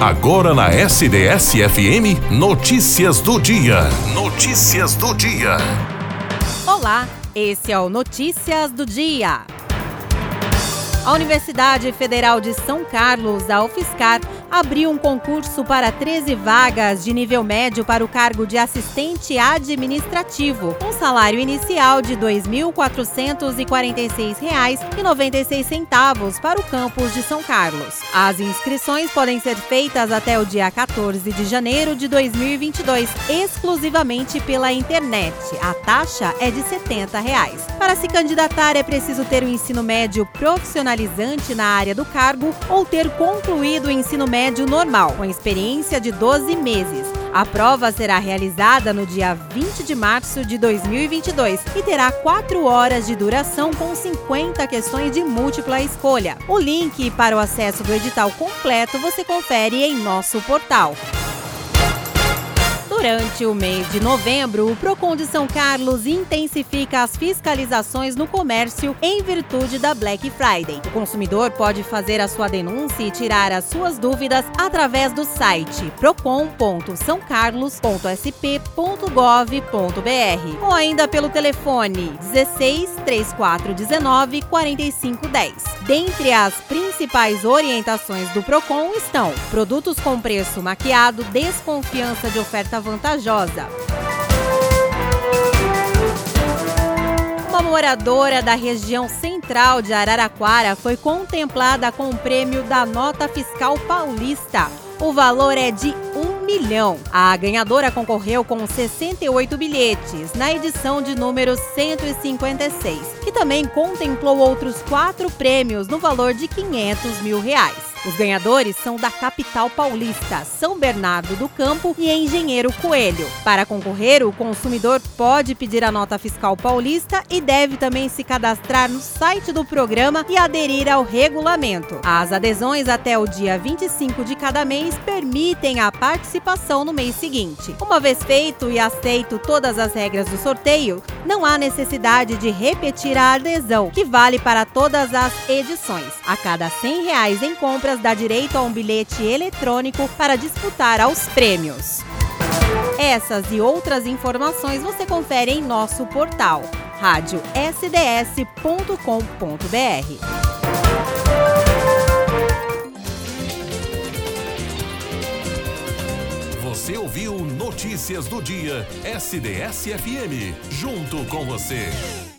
Agora na SDS-FM, notícias do dia. Notícias do dia. Olá, esse é o Notícias do Dia. A Universidade Federal de São Carlos, a UFSCar, abriu um concurso para 13 vagas de nível médio para o cargo de assistente administrativo, com salário inicial de R$ 2.446,96 para o campus de São Carlos. As inscrições podem ser feitas até o dia 14 de janeiro de 2022, exclusivamente pela internet. A taxa é de 70 reais. Para se candidatar, é preciso ter o um ensino médio profissionalizante na área do cargo ou ter concluído o ensino médio normal, com experiência de 12 meses. A prova será realizada no dia 20 de março de 2022 e terá 4 horas de duração com 50 questões de múltipla escolha. O link para o acesso do edital completo você confere em nosso portal. Durante o mês de novembro, o Procon de São Carlos intensifica as fiscalizações no comércio em virtude da Black Friday. O consumidor pode fazer a sua denúncia e tirar as suas dúvidas através do site procon.sãocarlos.sp.gov.br ou ainda pelo telefone 16 3419 4510. Dentre as principais orientações do Procon estão produtos com preço maquiado, desconfiança de oferta vantajosa. Uma moradora da região central de Araraquara foi contemplada com o prêmio da Nota Fiscal Paulista. O valor é de milhão. A ganhadora concorreu com 68 bilhetes na edição de número 156, que também contemplou outros quatro prêmios no valor de 500 mil reais. Os ganhadores são da capital paulista, São Bernardo do Campo e Engenheiro Coelho. Para concorrer, o consumidor pode pedir a nota fiscal paulista e deve também se cadastrar no site do programa e aderir ao regulamento. As adesões até o dia 25 de cada mês permitem a participação no mês seguinte. Uma vez feito e aceito todas as regras do sorteio, não há necessidade de repetir a adesão, que vale para todas as edições. A cada 100 reais em compra compras dá direito a um bilhete eletrônico para disputar aos prêmios. Essas e outras informações você confere em nosso portal radiosds.com.br. ouviu Notícias do Dia SDS-FM. Junto com você.